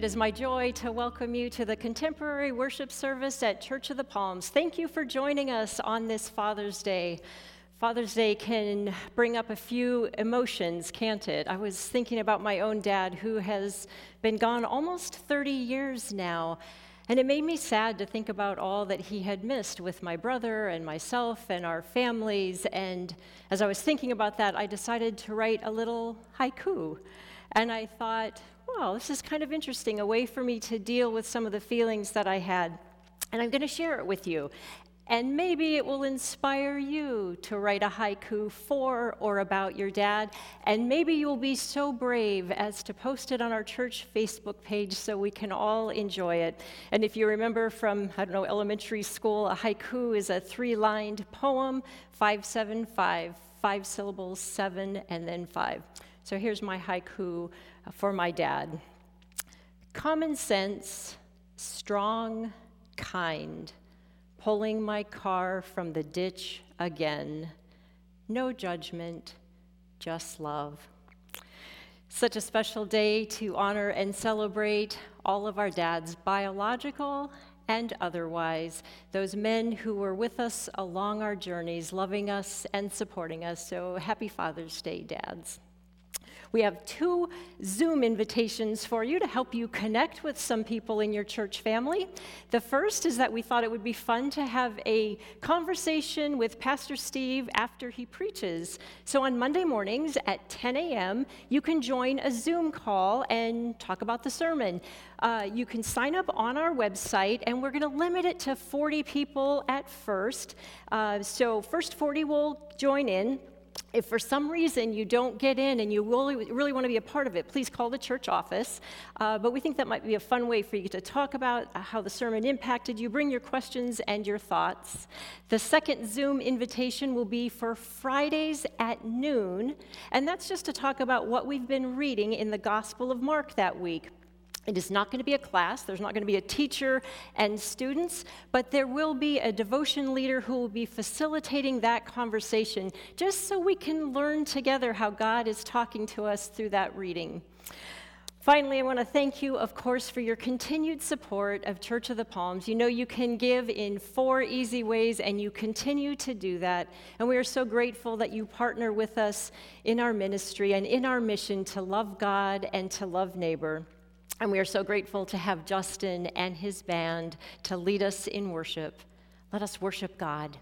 It is my joy to welcome you to the contemporary worship service at Church of the Palms. Thank you for joining us on this Father's Day. Father's Day can bring up a few emotions, can't it? I was thinking about my own dad, who has been gone almost 30 years now. And it made me sad to think about all that he had missed with my brother and myself and our families. And as I was thinking about that, I decided to write a little haiku. And I thought, well, this is kind of interesting, a way for me to deal with some of the feelings that I had. And I'm going to share it with you. And maybe it will inspire you to write a haiku for or about your dad. And maybe you'll be so brave as to post it on our church Facebook page so we can all enjoy it. And if you remember from, I don't know, elementary school, a haiku is a three lined poem, 575, five syllables, seven, and then five. So here's my haiku uh, for my dad Common sense, strong, kind, pulling my car from the ditch again. No judgment, just love. Such a special day to honor and celebrate all of our dads, biological and otherwise, those men who were with us along our journeys, loving us and supporting us. So happy Father's Day, dads. We have two Zoom invitations for you to help you connect with some people in your church family. The first is that we thought it would be fun to have a conversation with Pastor Steve after he preaches. So on Monday mornings at 10 a.m., you can join a Zoom call and talk about the sermon. Uh, you can sign up on our website, and we're going to limit it to 40 people at first. Uh, so, first 40 will join in if for some reason you don't get in and you really, really want to be a part of it, please call the church office. Uh, but we think that might be a fun way for you to talk about how the sermon impacted you. Bring your questions and your thoughts. The second Zoom invitation will be for Fridays at noon, and that's just to talk about what we've been reading in the Gospel of Mark that week. It is not going to be a class, there's not going to be a teacher and students, but there will be a devotion leader who will be facilitating that conversation just so we can learn together how God is talking to us through that reading. Finally, I want to thank you, of course, for your continued support of Church of the Palms. You know you can give in four easy ways, and you continue to do that. And we are so grateful that you partner with us in our ministry and in our mission to love God and to love neighbor. And we are so grateful to have Justin and his band to lead us in worship. Let us worship God.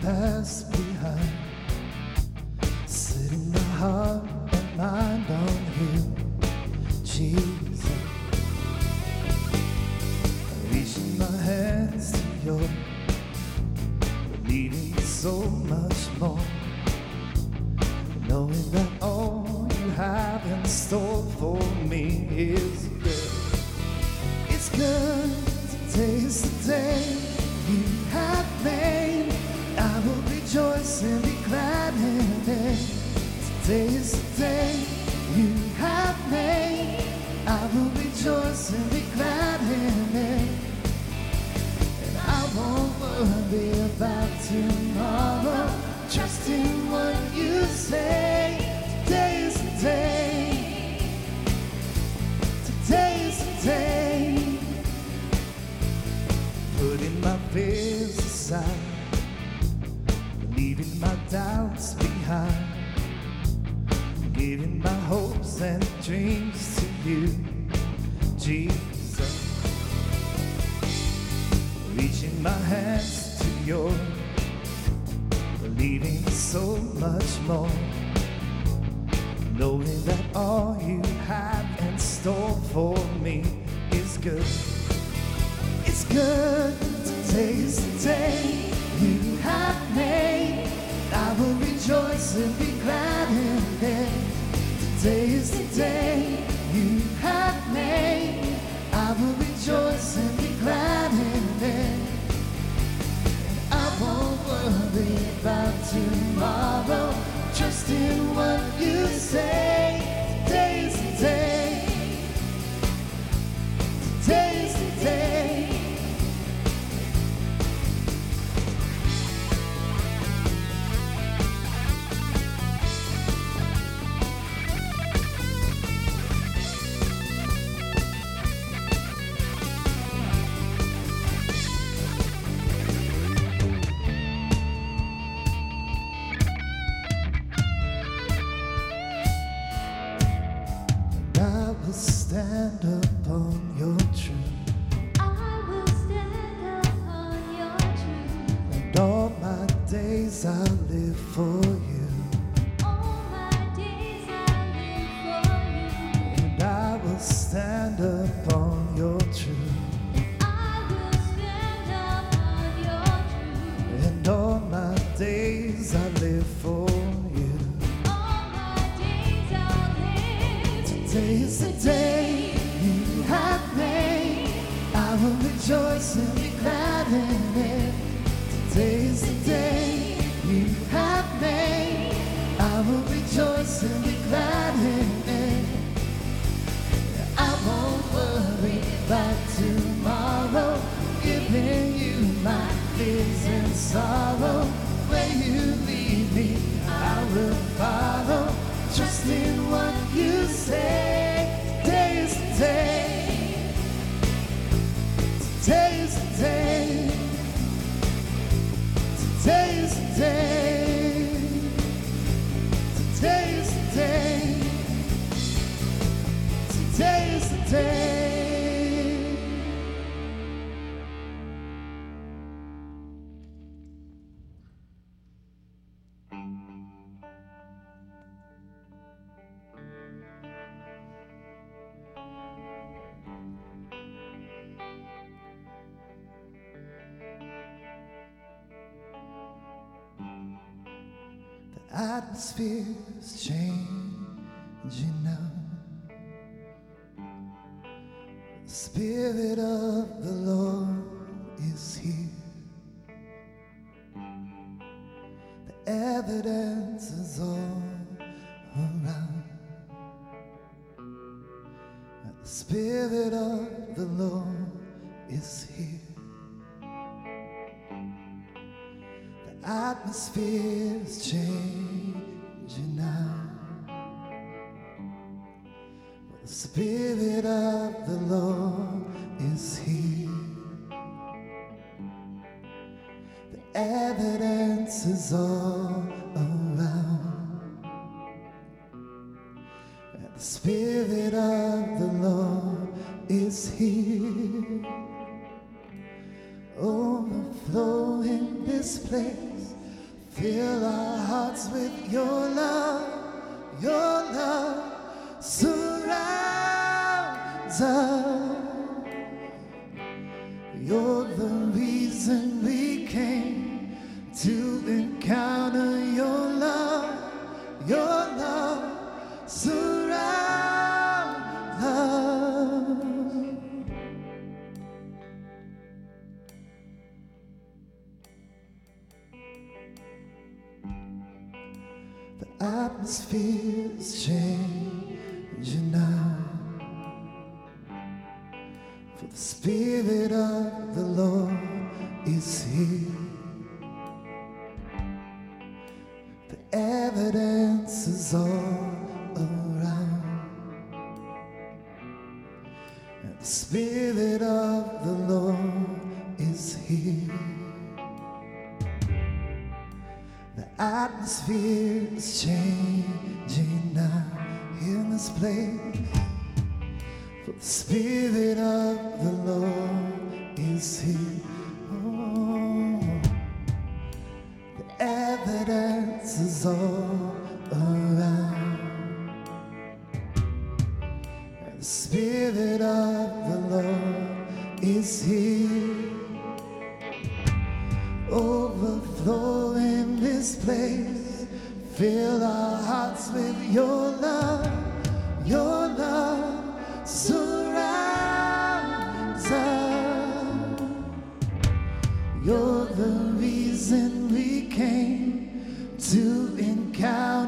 Past behind. Setting my heart and mind on you, Jesus. Reaching my hands to yours, needing so much more. Knowing that all you have in store for me is good. It's good to taste the day you have will rejoice and be glad in it. Today is the day you have made. I will rejoice and be glad in it. And I won't worry about tomorrow. Trust in what you say. Today is the day. Today is the day. Putting my fears aside doubts behind, giving my hopes and dreams to you, Jesus. Reaching my hands to yours, believing so much more, knowing that all you have in store for me is good. It's good to taste the day you have made will rejoice and be glad in it. Today is the day you have made. I will rejoice and be glad in it. I won't worry about tomorrow. Trust in what you say. Today's the day. Today is the day. Today is the day. Atmosphere's changing now. The Spirit of the Lord is here. The evidence is all around. The Spirit of the Lord is here. The atmosphere is changing now. The Spirit of the Lord is here. The evidence is all around. And the Spirit of the Lord is here. Overflow in this place. Fill our hearts with your love. Your love surrounds us. You're the reason we came to encounter The atmosphere is changing now. For the Spirit of For the Spirit of the Lord is here. Oh, the evidence is all around. And the Spirit of the Lord is here. Overflow in this place. Fill our hearts with your love. Your You're the reason we came to encounter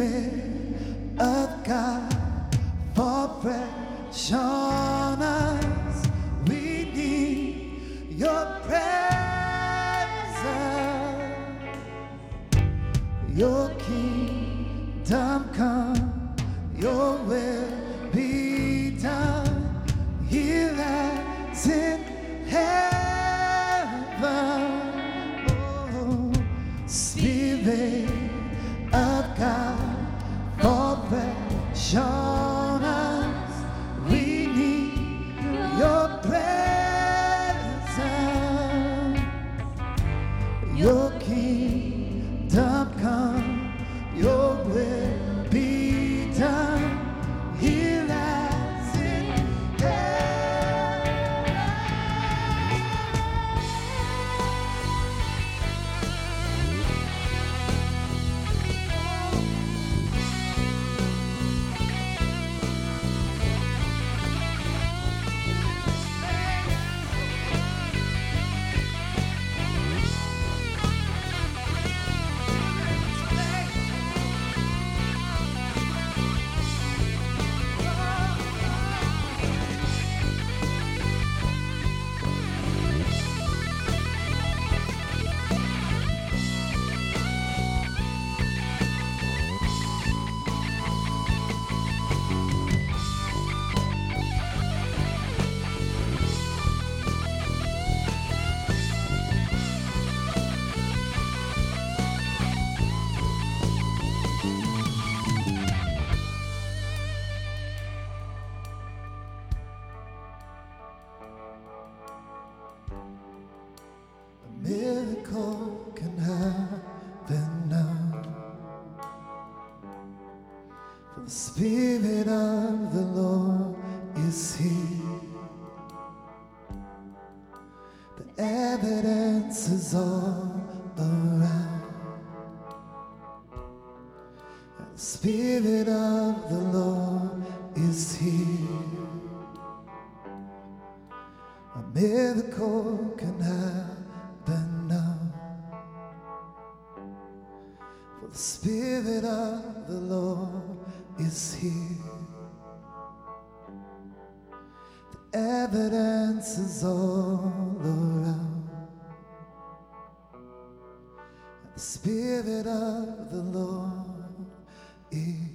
Of God, Spirit of the Lord is here. The evidence is all around. The Spirit of the Lord is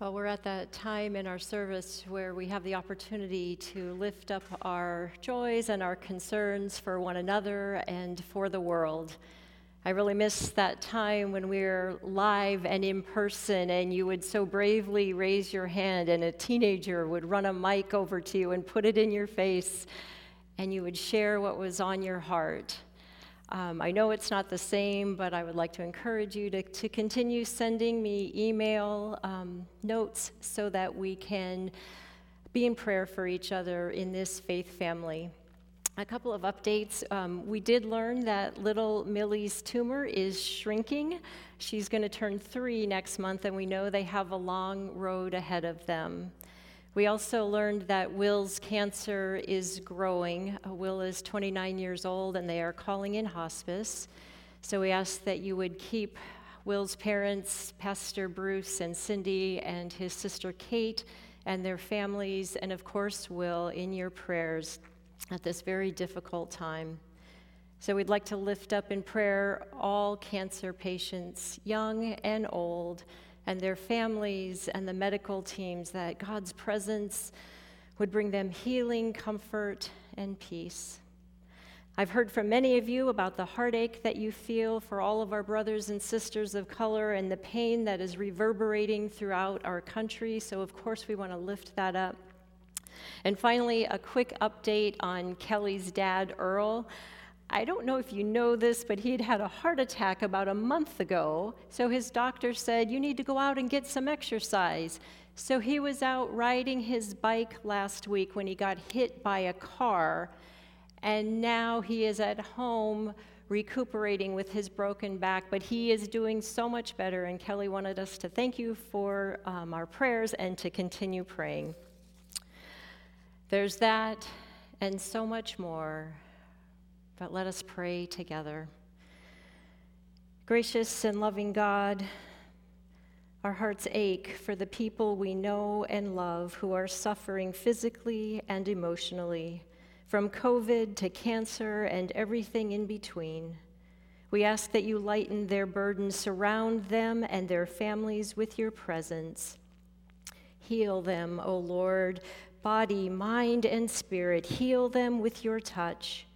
Well, we're at that time in our service where we have the opportunity to lift up our joys and our concerns for one another and for the world. I really miss that time when we were live and in person, and you would so bravely raise your hand, and a teenager would run a mic over to you and put it in your face, and you would share what was on your heart. Um, I know it's not the same, but I would like to encourage you to, to continue sending me email um, notes so that we can be in prayer for each other in this faith family. A couple of updates. Um, we did learn that little Millie's tumor is shrinking. She's going to turn three next month, and we know they have a long road ahead of them. We also learned that Will's cancer is growing. Uh, Will is 29 years old, and they are calling in hospice. So we ask that you would keep Will's parents, Pastor Bruce and Cindy, and his sister Kate, and their families, and of course, Will, in your prayers at this very difficult time. So we'd like to lift up in prayer all cancer patients, young and old, and their families and the medical teams, that God's presence would bring them healing, comfort, and peace. I've heard from many of you about the heartache that you feel for all of our brothers and sisters of color and the pain that is reverberating throughout our country. So, of course, we want to lift that up. And finally, a quick update on Kelly's dad, Earl. I don't know if you know this, but he had had a heart attack about a month ago. So his doctor said, You need to go out and get some exercise. So he was out riding his bike last week when he got hit by a car. And now he is at home recuperating with his broken back, but he is doing so much better. And Kelly wanted us to thank you for um, our prayers and to continue praying. There's that and so much more, but let us pray together. Gracious and loving God, our hearts ache for the people we know and love who are suffering physically and emotionally, from COVID to cancer and everything in between. We ask that you lighten their burdens, surround them and their families with your presence. Heal them, O Lord, body, mind, and spirit. Heal them with your touch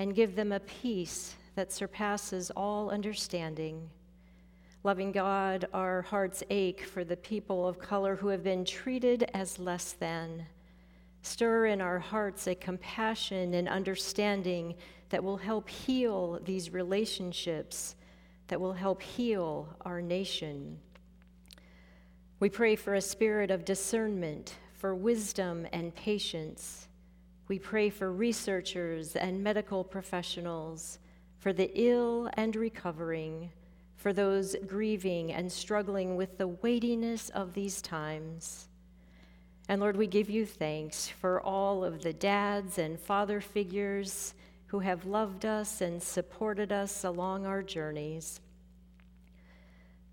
and give them a peace that surpasses all understanding. Loving God, our hearts ache for the people of color who have been treated as less than. Stir in our hearts a compassion and understanding that will help heal these relationships, that will help heal our nation. We pray for a spirit of discernment, for wisdom and patience. We pray for researchers and medical professionals, for the ill and recovering, for those grieving and struggling with the weightiness of these times. And Lord, we give you thanks for all of the dads and father figures who have loved us and supported us along our journeys.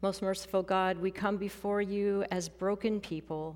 Most merciful God, we come before you as broken people.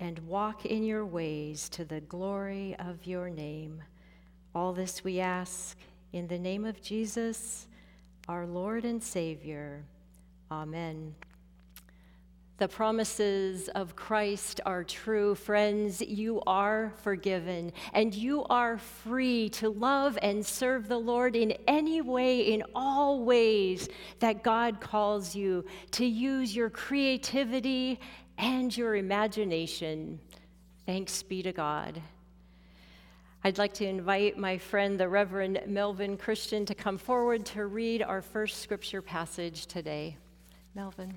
and walk in your ways to the glory of your name. All this we ask in the name of Jesus, our Lord and Savior. Amen. The promises of Christ are true. Friends, you are forgiven and you are free to love and serve the Lord in any way, in all ways that God calls you, to use your creativity and your imagination. Thanks be to God. I'd like to invite my friend, the Reverend Melvin Christian, to come forward to read our first scripture passage today. Melvin.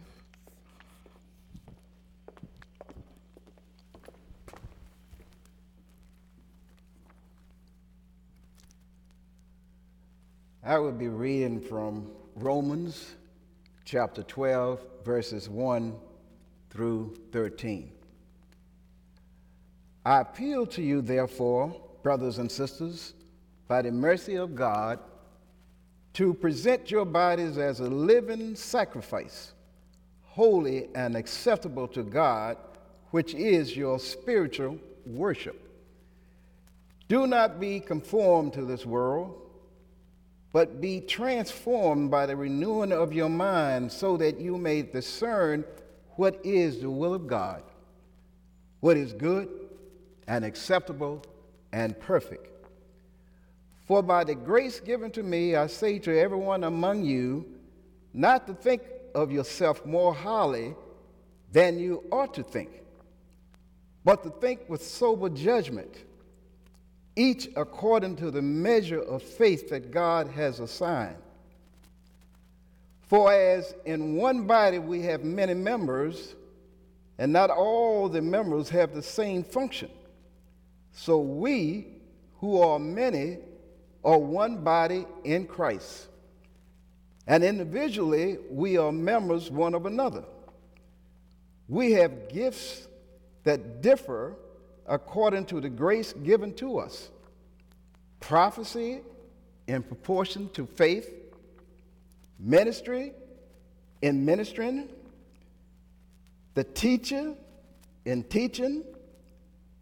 I will be reading from Romans chapter 12, verses 1 through 13. I appeal to you, therefore, brothers and sisters, by the mercy of God, to present your bodies as a living sacrifice, holy and acceptable to God, which is your spiritual worship. Do not be conformed to this world but be transformed by the renewing of your mind so that you may discern what is the will of God, what is good and acceptable and perfect. For by the grace given to me, I say to everyone among you not to think of yourself more highly than you ought to think, but to think with sober judgment each according to the measure of faith that God has assigned. For as in one body we have many members, and not all the members have the same function, so we, who are many, are one body in Christ. And individually, we are members one of another. We have gifts that differ according to the grace given to us. Prophecy in proportion to faith, ministry in ministering, the teacher in teaching,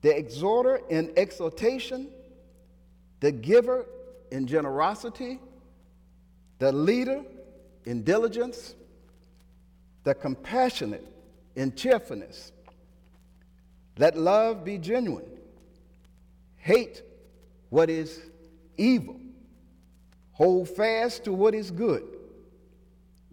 the exhorter in exhortation, the giver in generosity, the leader in diligence, the compassionate in cheerfulness. Let love be genuine. Hate what is evil. Hold fast to what is good.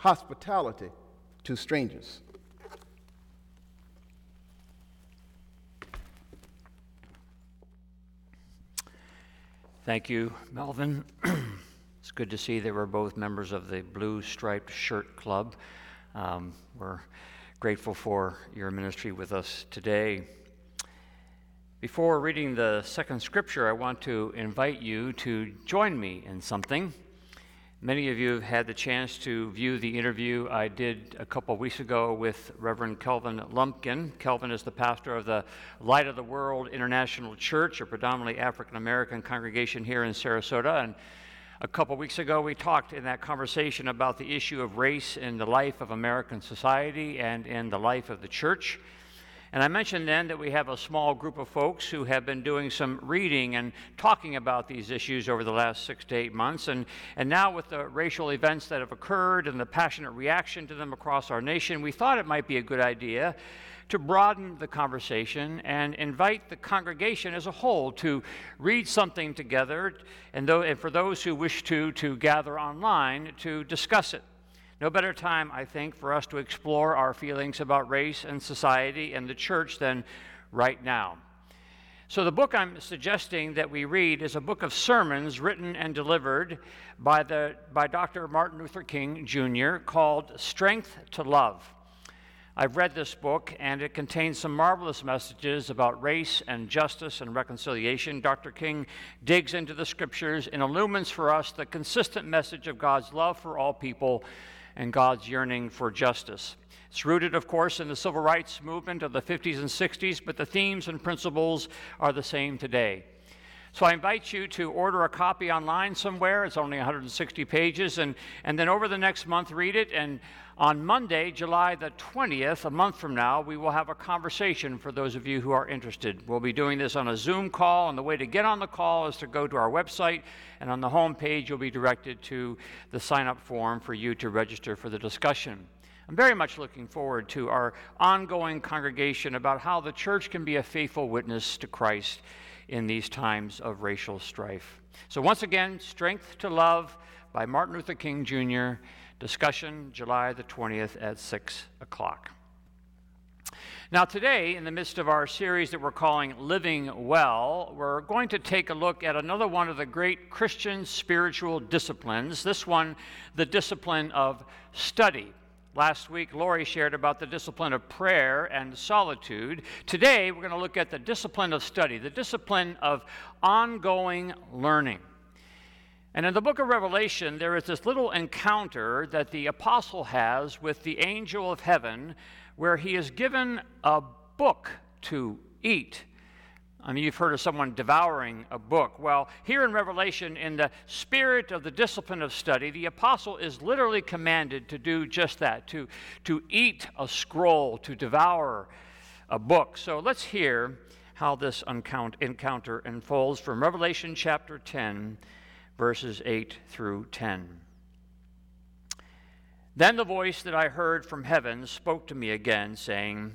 hospitality to strangers. Thank you, Melvin. it's good to see that we're both members of the Blue Striped Shirt Club. Um, we're grateful for your ministry with us today. Before reading the second scripture, I want to invite you to join me in something. Many of you have had the chance to view the interview I did a couple weeks ago with Reverend Kelvin Lumpkin. Kelvin is the pastor of the Light of the World International Church, a predominantly African American congregation here in Sarasota. And a couple weeks ago, we talked in that conversation about the issue of race in the life of American society and in the life of the church. And I mentioned then that we have a small group of folks who have been doing some reading and talking about these issues over the last six to eight months. And, and now, with the racial events that have occurred and the passionate reaction to them across our nation, we thought it might be a good idea to broaden the conversation and invite the congregation as a whole to read something together, and, though, and for those who wish to, to gather online to discuss it. No better time, I think, for us to explore our feelings about race and society and the church than right now. So, the book I'm suggesting that we read is a book of sermons written and delivered by, the, by Dr. Martin Luther King Jr. called Strength to Love. I've read this book, and it contains some marvelous messages about race and justice and reconciliation. Dr. King digs into the scriptures and illumines for us the consistent message of God's love for all people and God's yearning for justice. It's rooted, of course, in the civil rights movement of the 50s and 60s, but the themes and principles are the same today. So I invite you to order a copy online somewhere. It's only 160 pages. And, and then over the next month, read it. And on Monday, July the 20th, a month from now, we will have a conversation for those of you who are interested. We'll be doing this on a Zoom call. And the way to get on the call is to go to our website. And on the home page, you'll be directed to the sign up form for you to register for the discussion. I'm very much looking forward to our ongoing congregation about how the church can be a faithful witness to Christ in these times of racial strife. So, once again, Strength to Love by Martin Luther King Jr., discussion July the 20th at 6 o'clock. Now, today, in the midst of our series that we're calling Living Well, we're going to take a look at another one of the great Christian spiritual disciplines, this one, the discipline of study. Last week, Lori shared about the discipline of prayer and solitude. Today, we're going to look at the discipline of study, the discipline of ongoing learning. And in the book of Revelation, there is this little encounter that the apostle has with the angel of heaven where he is given a book to eat. I mean, you've heard of someone devouring a book. Well, here in Revelation, in the spirit of the discipline of study, the apostle is literally commanded to do just that to, to eat a scroll, to devour a book. So let's hear how this encounter unfolds from Revelation chapter 10, verses 8 through 10. Then the voice that I heard from heaven spoke to me again, saying,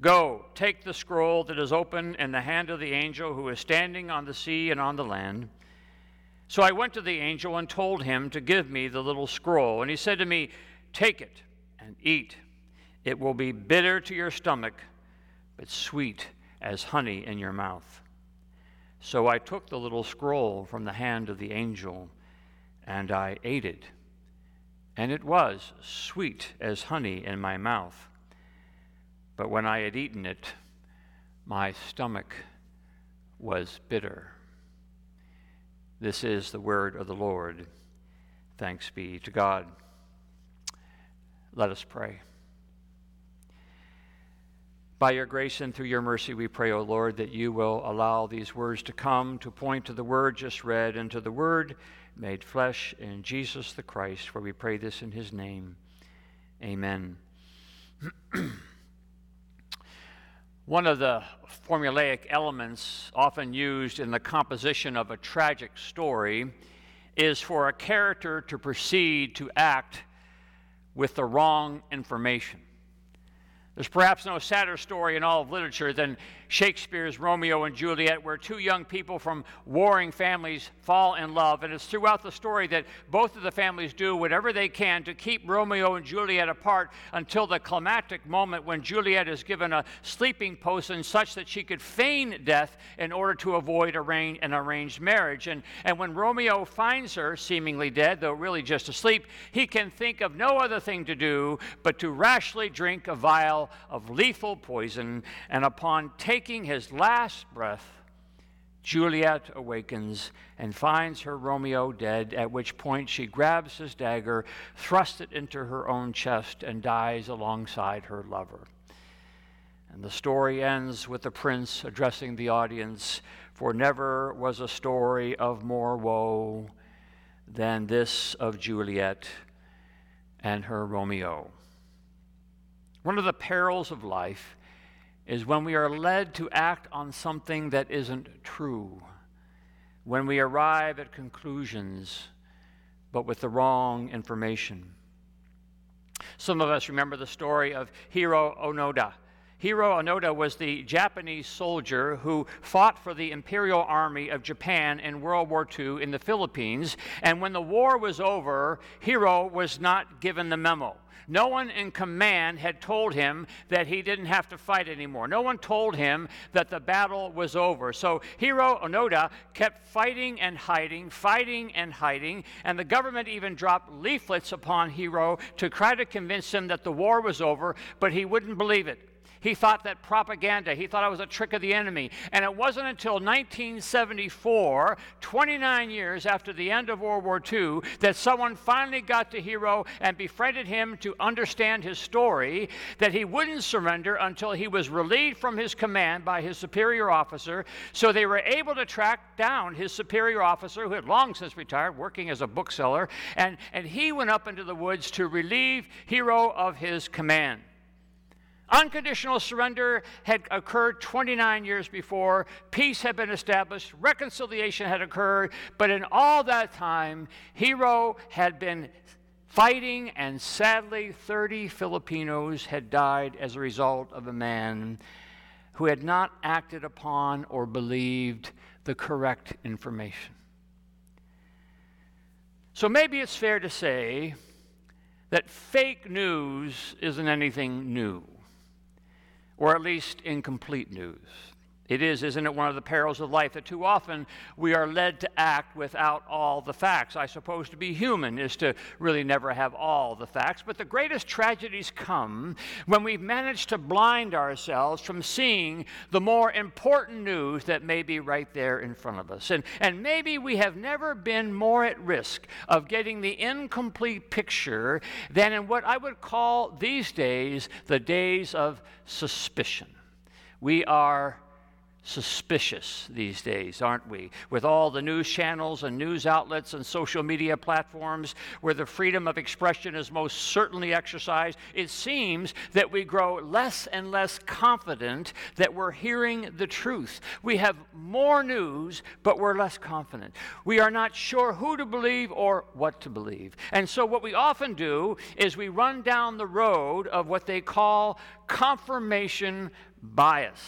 Go, take the scroll that is open in the hand of the angel who is standing on the sea and on the land. So I went to the angel and told him to give me the little scroll. And he said to me, Take it and eat. It will be bitter to your stomach, but sweet as honey in your mouth. So I took the little scroll from the hand of the angel, and I ate it. And it was sweet as honey in my mouth. But when I had eaten it, my stomach was bitter. This is the word of the Lord. Thanks be to God. Let us pray. By your grace and through your mercy, we pray, O Lord, that you will allow these words to come to point to the word just read and to the word made flesh in Jesus the Christ, for we pray this in his name. Amen. One of the formulaic elements often used in the composition of a tragic story is for a character to proceed to act with the wrong information. There's perhaps no sadder story in all of literature than Shakespeare's Romeo and Juliet, where two young people from warring families fall in love. And it's throughout the story that both of the families do whatever they can to keep Romeo and Juliet apart until the climactic moment when Juliet is given a sleeping potion such that she could feign death in order to avoid an arranged marriage. And, and when Romeo finds her, seemingly dead, though really just asleep, he can think of no other thing to do but to rashly drink a vial of lethal poison. And upon taking his last breath, Juliet awakens and finds her Romeo dead, at which point she grabs his dagger, thrusts it into her own chest, and dies alongside her lover. And the story ends with the prince addressing the audience For never was a story of more woe than this of Juliet and her Romeo. One of the perils of life is when we are led to act on something that isn't true, when we arrive at conclusions but with the wrong information. Some of us remember the story of Hiro Onoda. Hiro Onoda was the Japanese soldier who fought for the Imperial Army of Japan in World War II in the Philippines. And when the war was over, Hiro was not given the memo. No one in command had told him that he didn't have to fight anymore. No one told him that the battle was over. So Hiro Onoda kept fighting and hiding, fighting and hiding, and the government even dropped leaflets upon Hiro to try to convince him that the war was over, but he wouldn't believe it. He thought that propaganda, he thought it was a trick of the enemy. And it wasn't until 1974, 29 years after the end of World War II, that someone finally got to Hiro and befriended him to understand his story, that he wouldn't surrender until he was relieved from his command by his superior officer. So they were able to track down his superior officer, who had long since retired, working as a bookseller, and, and he went up into the woods to relieve Hiro of his command. Unconditional surrender had occurred 29 years before. Peace had been established. Reconciliation had occurred. But in all that time, Hiro had been fighting, and sadly, 30 Filipinos had died as a result of a man who had not acted upon or believed the correct information. So maybe it's fair to say that fake news isn't anything new or at least incomplete news. It is, isn't it, one of the perils of life that too often we are led to act without all the facts. I suppose to be human is to really never have all the facts, but the greatest tragedies come when we've managed to blind ourselves from seeing the more important news that may be right there in front of us. And, and maybe we have never been more at risk of getting the incomplete picture than in what I would call these days the days of suspicion. We are suspicious these days, aren't we? With all the news channels and news outlets and social media platforms where the freedom of expression is most certainly exercised, it seems that we grow less and less confident that we're hearing the truth. We have more news, but we're less confident. We are not sure who to believe or what to believe. And so, what we often do is we run down the road of what they call confirmation bias.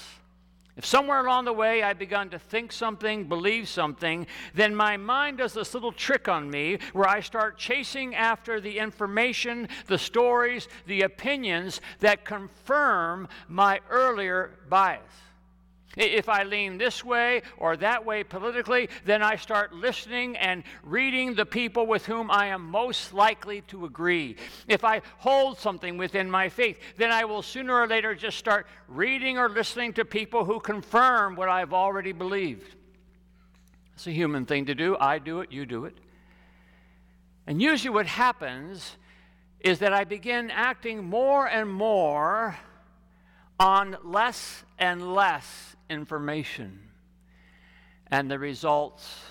If somewhere along the way I've begun to think something, believe something, then my mind does this little trick on me where I start chasing after the information, the stories, the opinions that confirm my earlier bias. If I lean this way or that way politically, then I start listening and reading the people with whom I am most likely to agree. If I hold something within my faith, then I will sooner or later just start reading or listening to people who confirm what I've already believed. It's a human thing to do. I do it, you do it. And usually what happens is that I begin acting more and more on less and less information. And the results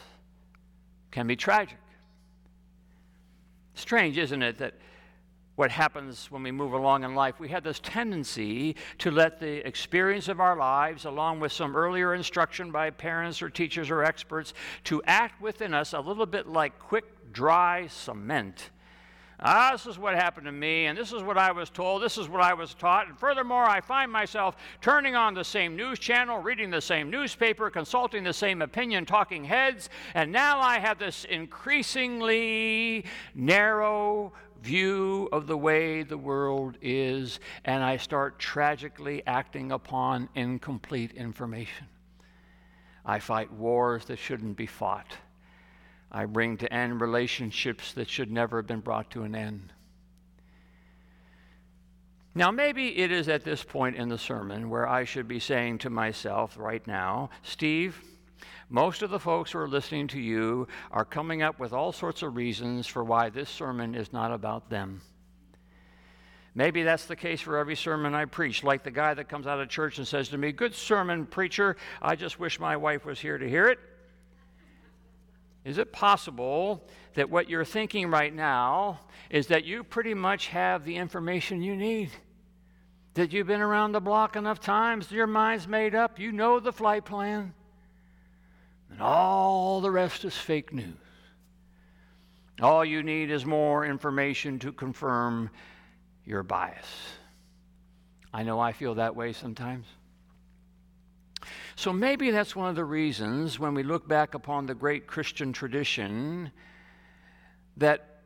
can be tragic. Strange, isn't it, that what happens when we move along in life, we have this tendency to let the experience of our lives, along with some earlier instruction by parents or teachers or experts, to act within us a little bit like quick, dry cement. Ah, this is what happened to me, and this is what I was told, this is what I was taught, and furthermore, I find myself turning on the same news channel, reading the same newspaper, consulting the same opinion talking heads, and now I have this increasingly narrow view of the way the world is, and I start tragically acting upon incomplete information. I fight wars that shouldn't be fought. I bring to end relationships that should never have been brought to an end. Now, maybe it is at this point in the sermon where I should be saying to myself right now, Steve, most of the folks who are listening to you are coming up with all sorts of reasons for why this sermon is not about them. Maybe that's the case for every sermon I preach, like the guy that comes out of church and says to me, Good sermon, preacher. I just wish my wife was here to hear it. Is it possible that what you're thinking right now is that you pretty much have the information you need? That you've been around the block enough times, your mind's made up, you know the flight plan, and all the rest is fake news. All you need is more information to confirm your bias. I know I feel that way sometimes. So maybe that's one of the reasons when we look back upon the great Christian tradition that,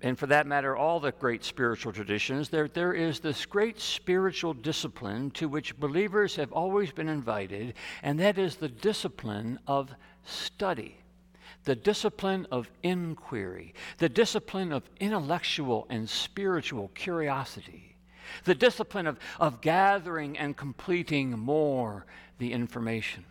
and for that matter, all the great spiritual traditions, there, there is this great spiritual discipline to which believers have always been invited, and that is the discipline of study. The discipline of inquiry, the discipline of intellectual and spiritual curiosity, the discipline of, of gathering and completing more the information.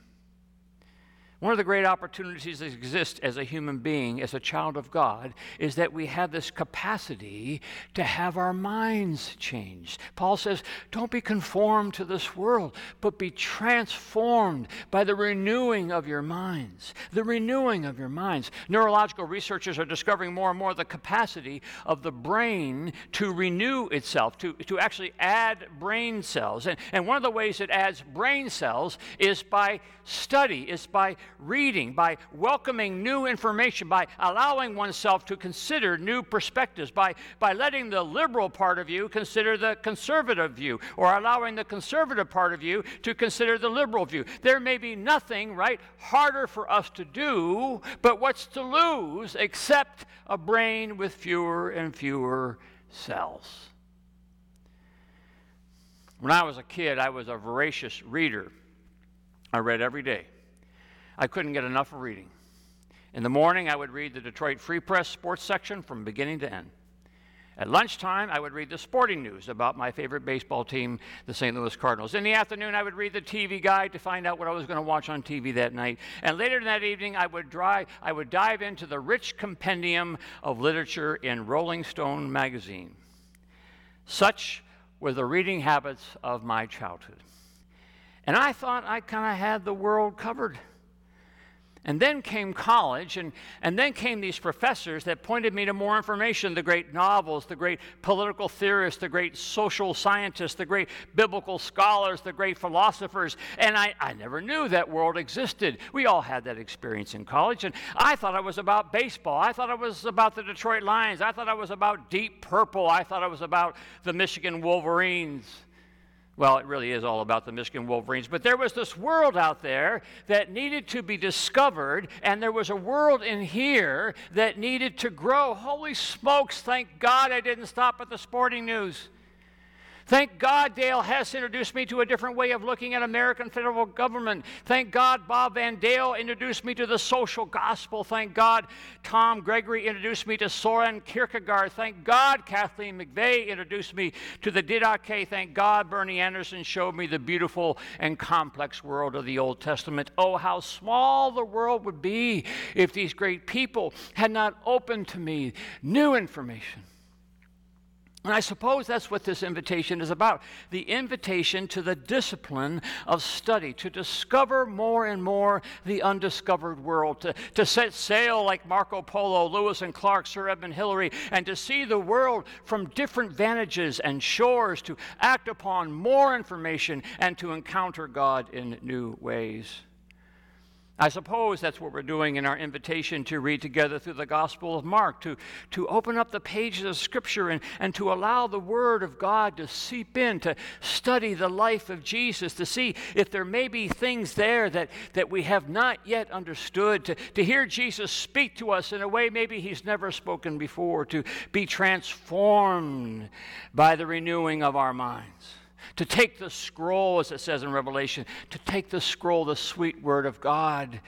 One of the great opportunities that exist as a human being, as a child of God, is that we have this capacity to have our minds changed. Paul says, Don't be conformed to this world, but be transformed by the renewing of your minds. The renewing of your minds. Neurological researchers are discovering more and more the capacity of the brain to renew itself, to, to actually add brain cells. And, and one of the ways it adds brain cells is by study, is by reading, by welcoming new information, by allowing oneself to consider new perspectives, by, by letting the liberal part of you consider the conservative view, or allowing the conservative part of you to consider the liberal view. There may be nothing, right, harder for us to do, but what's to lose except a brain with fewer and fewer cells? When I was a kid, I was a voracious reader. I read every day. I couldn't get enough of reading. In the morning, I would read the Detroit Free Press sports section from beginning to end. At lunchtime, I would read the sporting news about my favorite baseball team, the St. Louis Cardinals. In the afternoon, I would read the TV guide to find out what I was going to watch on TV that night. And later in that evening, I would, dry, I would dive into the rich compendium of literature in Rolling Stone magazine. Such were the reading habits of my childhood. And I thought I kind of had the world covered. And then came college, and, and then came these professors that pointed me to more information the great novels, the great political theorists, the great social scientists, the great biblical scholars, the great philosophers. And I, I never knew that world existed. We all had that experience in college. And I thought I was about baseball. I thought I was about the Detroit Lions. I thought I was about Deep Purple. I thought I was about the Michigan Wolverines. Well, it really is all about the Michigan Wolverines. But there was this world out there that needed to be discovered, and there was a world in here that needed to grow. Holy smokes, thank God I didn't stop at the sporting news. Thank God Dale Hess introduced me to a different way of looking at American federal government. Thank God Bob Van Dale introduced me to the social gospel. Thank God Tom Gregory introduced me to Soren Kierkegaard. Thank God Kathleen McVey introduced me to the Didache. Thank God Bernie Anderson showed me the beautiful and complex world of the Old Testament. Oh, how small the world would be if these great people had not opened to me new information. And I suppose that's what this invitation is about the invitation to the discipline of study, to discover more and more the undiscovered world, to, to set sail like Marco Polo, Lewis and Clark, Sir Edmund Hillary, and to see the world from different vantages and shores, to act upon more information and to encounter God in new ways. I suppose that's what we're doing in our invitation to read together through the Gospel of Mark, to, to open up the pages of Scripture and, and to allow the Word of God to seep in, to study the life of Jesus, to see if there may be things there that, that we have not yet understood, to, to hear Jesus speak to us in a way maybe He's never spoken before, to be transformed by the renewing of our minds to take the scroll, as it says in Revelation, to take the scroll, the sweet word of God,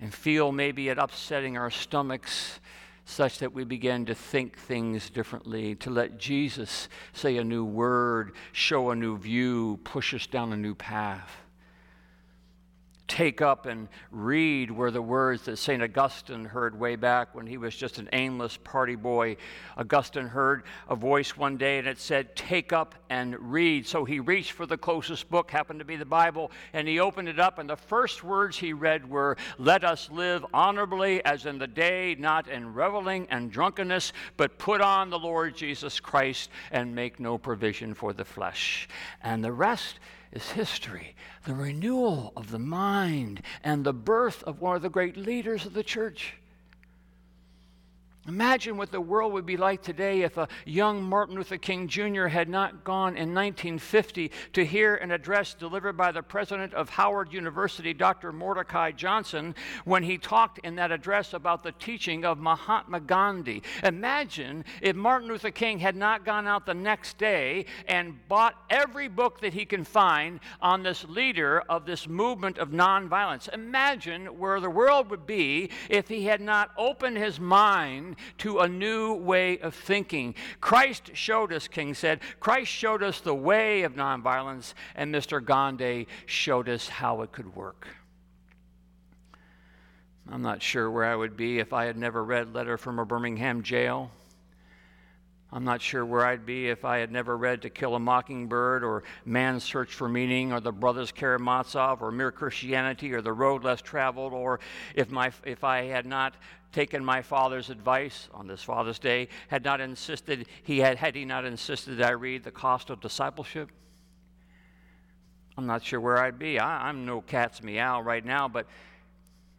and feel maybe it upsetting our stomachs such that we begin to think things differently, to let Jesus say a new word, show a new view, push us down a new path take up and read were the words that St. Augustine heard way back when he was just an aimless party boy. Augustine heard a voice one day and it said, Take up and read. So he reached for the closest book, happened to be the Bible, and he opened it up. And the first words he read were, Let us live honorably as in the day, not in reveling and drunkenness, but put on the Lord Jesus Christ and make no provision for the flesh. And the rest is history, the renewal of the mind, and the birth of one of the great leaders of the church. Imagine what the world would be like today if a young Martin Luther King Jr. had not gone in 1950 to hear an address delivered by the president of Howard University, Dr. Mordecai Johnson, when he talked in that address about the teaching of Mahatma Gandhi. Imagine if Martin Luther King had not gone out the next day and bought every book that he can find on this leader of this movement of nonviolence. Imagine where the world would be if he had not opened his mind to a new way of thinking. Christ showed us, King said, Christ showed us the way of nonviolence, and Mr. Gandhi showed us how it could work. I'm not sure where I would be if I had never read Letter from a Birmingham Jail. I'm not sure where I'd be if I had never read To Kill a Mockingbird or Man's Search for Meaning or The Brothers Karamazov or Mere Christianity or The Road Less Traveled or if, my, if I had not taken my father's advice on this Father's Day, had not insisted, he had, had he not insisted that I read The Cost of Discipleship. I'm not sure where I'd be. I, I'm no cat's meow right now, but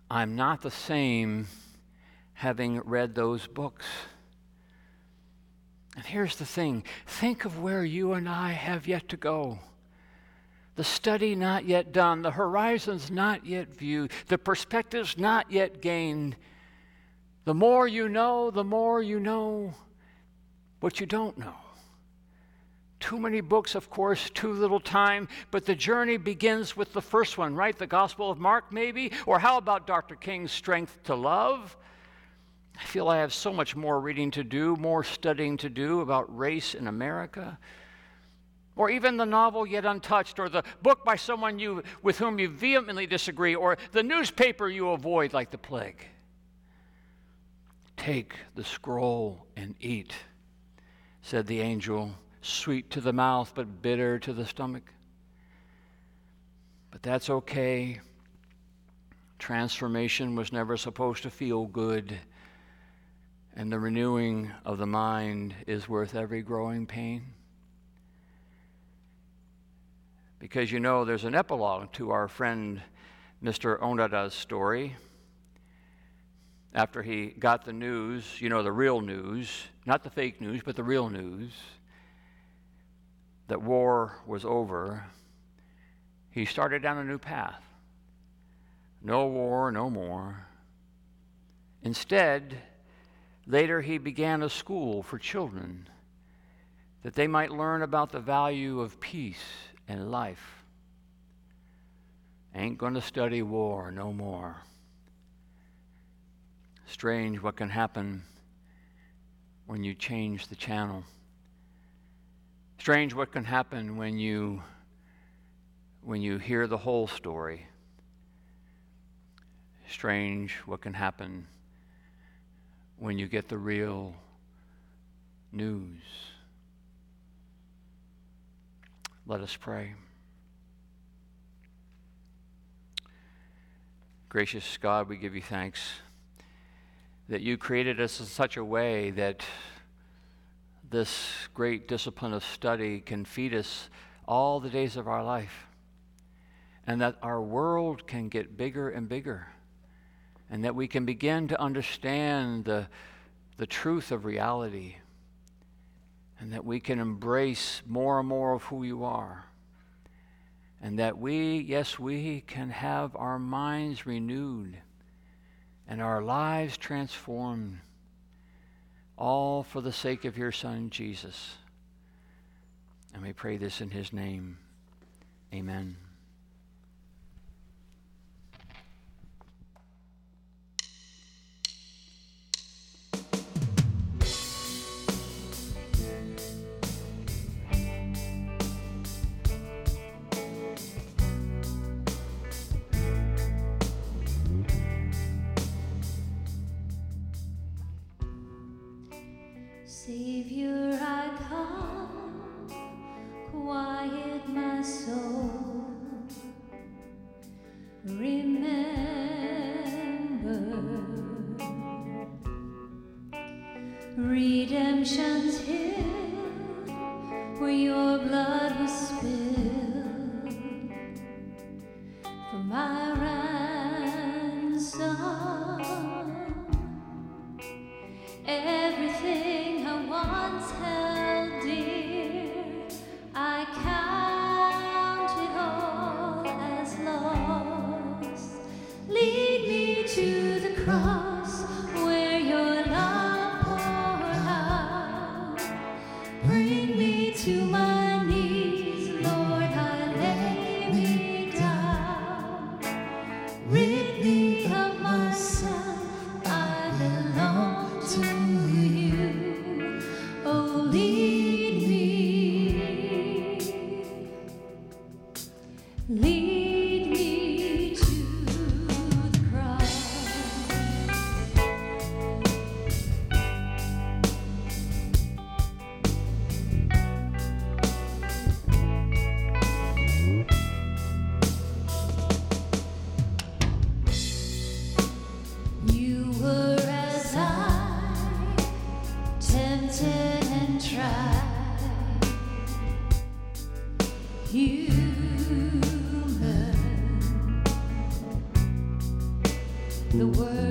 I'm not the same having read those books. And here's the thing think of where you and I have yet to go. The study not yet done, the horizons not yet viewed, the perspectives not yet gained. The more you know, the more you know what you don't know. Too many books, of course, too little time, but the journey begins with the first one, right? The Gospel of Mark, maybe? Or how about Dr. King's Strength to Love? I feel I have so much more reading to do, more studying to do about race in America. Or even the novel Yet Untouched, or the book by someone you, with whom you vehemently disagree, or the newspaper you avoid like the plague. Take the scroll and eat, said the angel, sweet to the mouth, but bitter to the stomach. But that's okay. Transformation was never supposed to feel good. And the renewing of the mind is worth every growing pain. Because you know, there's an epilogue to our friend Mr. Onoda's story. After he got the news, you know, the real news, not the fake news, but the real news, that war was over, he started down a new path. No war, no more. Instead, Later, he began a school for children that they might learn about the value of peace and life. Ain't going to study war no more. Strange what can happen when you change the channel. Strange what can happen when you when you hear the whole story. Strange what can happen when you get the real news. Let us pray. Gracious God, we give you thanks that you created us in such a way that this great discipline of study can feed us all the days of our life, and that our world can get bigger and bigger, and that we can begin to understand the, the truth of reality, and that we can embrace more and more of who you are. And that we, yes, we can have our minds renewed and our lives transformed, all for the sake of your Son, Jesus. And we pray this in his name. Amen. Remember, redemption's The Word